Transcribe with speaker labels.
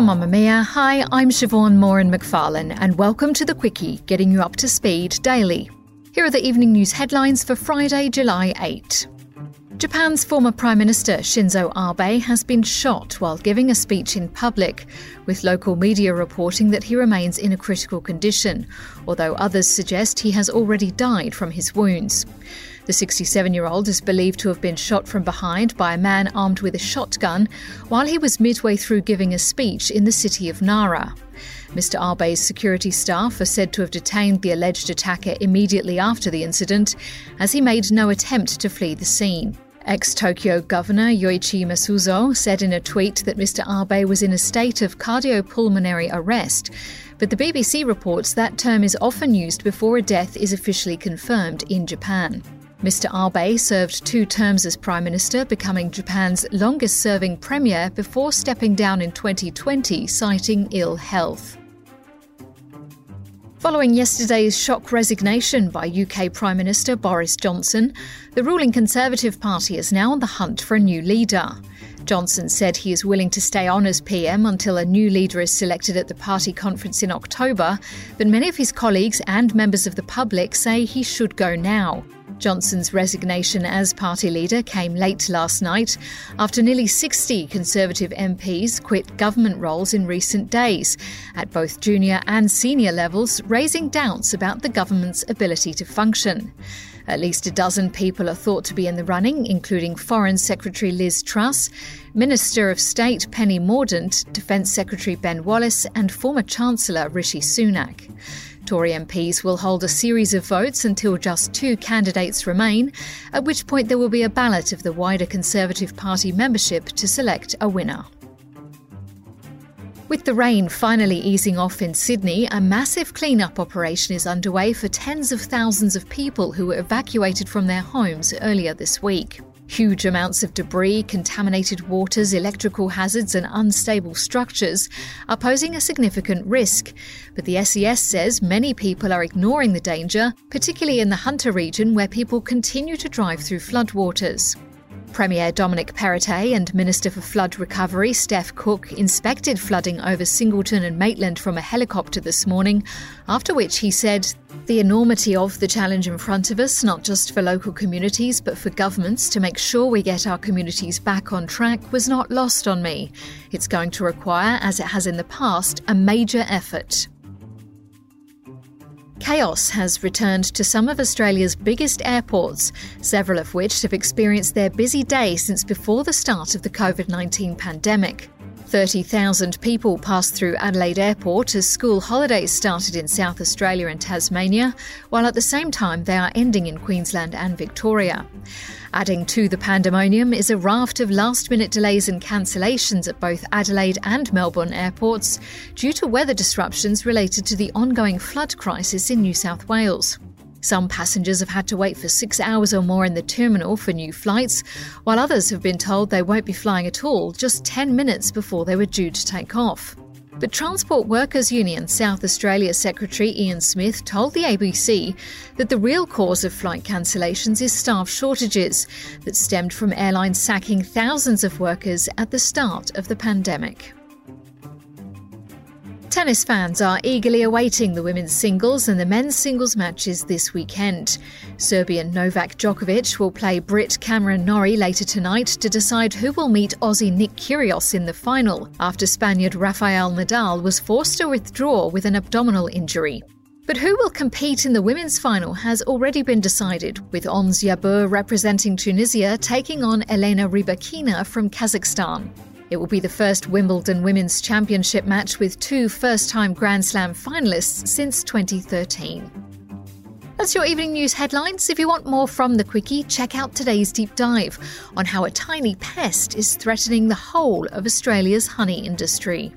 Speaker 1: From Mamamia, hi, I'm Siobhán Moran-McFarlane, and welcome to the Quicky, getting you up to speed daily. Here are the evening news headlines for Friday, July 8. Japan's former Prime Minister Shinzo Abe has been shot while giving a speech in public, with local media reporting that he remains in a critical condition, although others suggest he has already died from his wounds. The 67 year old is believed to have been shot from behind by a man armed with a shotgun while he was midway through giving a speech in the city of Nara. Mr. Abe's security staff are said to have detained the alleged attacker immediately after the incident, as he made no attempt to flee the scene. Ex Tokyo Governor Yoichi Masuzoe said in a tweet that Mr. Abe was in a state of cardiopulmonary arrest, but the BBC reports that term is often used before a death is officially confirmed in Japan. Mr. Abe served two terms as Prime Minister, becoming Japan's longest serving Premier before stepping down in 2020, citing ill health. Following yesterday's shock resignation by UK Prime Minister Boris Johnson, the ruling Conservative Party is now on the hunt for a new leader. Johnson said he is willing to stay on as PM until a new leader is selected at the party conference in October, but many of his colleagues and members of the public say he should go now. Johnson's resignation as party leader came late last night after nearly 60 Conservative MPs quit government roles in recent days, at both junior and senior levels, raising doubts about the government's ability to function. At least a dozen people are thought to be in the running, including Foreign Secretary Liz Truss, Minister of State Penny Mordaunt, Defence Secretary Ben Wallace, and former Chancellor Rishi Sunak. Tory MPs will hold a series of votes until just two candidates remain, at which point there will be a ballot of the wider Conservative Party membership to select a winner. With the rain finally easing off in Sydney, a massive clean-up operation is underway for tens of thousands of people who were evacuated from their homes earlier this week. Huge amounts of debris, contaminated waters, electrical hazards, and unstable structures are posing a significant risk. But the SES says many people are ignoring the danger, particularly in the Hunter region where people continue to drive through floodwaters. Premier Dominic Perrottet and Minister for Flood Recovery Steph Cooke inspected flooding over Singleton and Maitland from a helicopter this morning, after which he said, The enormity of the challenge in front of us, not just for local communities but for governments to make sure we get our communities back on track, was not lost on me. It's going to require, as it has in the past, a major effort. Chaos has returned to some of Australia's biggest airports, several of which have experienced their busy day since before the start of the COVID 19 pandemic. 30,000 people passed through Adelaide Airport as school holidays started in South Australia and Tasmania, while at the same time they are ending in Queensland and Victoria. Adding to the pandemonium is a raft of last minute delays and cancellations at both Adelaide and Melbourne airports due to weather disruptions related to the ongoing flood crisis in New South Wales. Some passengers have had to wait for six hours or more in the terminal for new flights, while others have been told they won't be flying at all just 10 minutes before they were due to take off. But Transport Workers Union South Australia Secretary Ian Smith told the ABC that the real cause of flight cancellations is staff shortages that stemmed from airlines sacking thousands of workers at the start of the pandemic. Tennis fans are eagerly awaiting the women's singles and the men's singles matches this weekend. Serbian Novak Djokovic will play Brit Cameron Norrie later tonight to decide who will meet Aussie Nick Kyrgios in the final after Spaniard Rafael Nadal was forced to withdraw with an abdominal injury. But who will compete in the women's final has already been decided, with Ons Jabeur representing Tunisia taking on Elena Rybakina from Kazakhstan. It will be the first Wimbledon Women's Championship match with two first time Grand Slam finalists since 2013. That's your evening news headlines. If you want more from the Quicky, check out today's deep dive on how a tiny pest is threatening the whole of Australia's honey industry.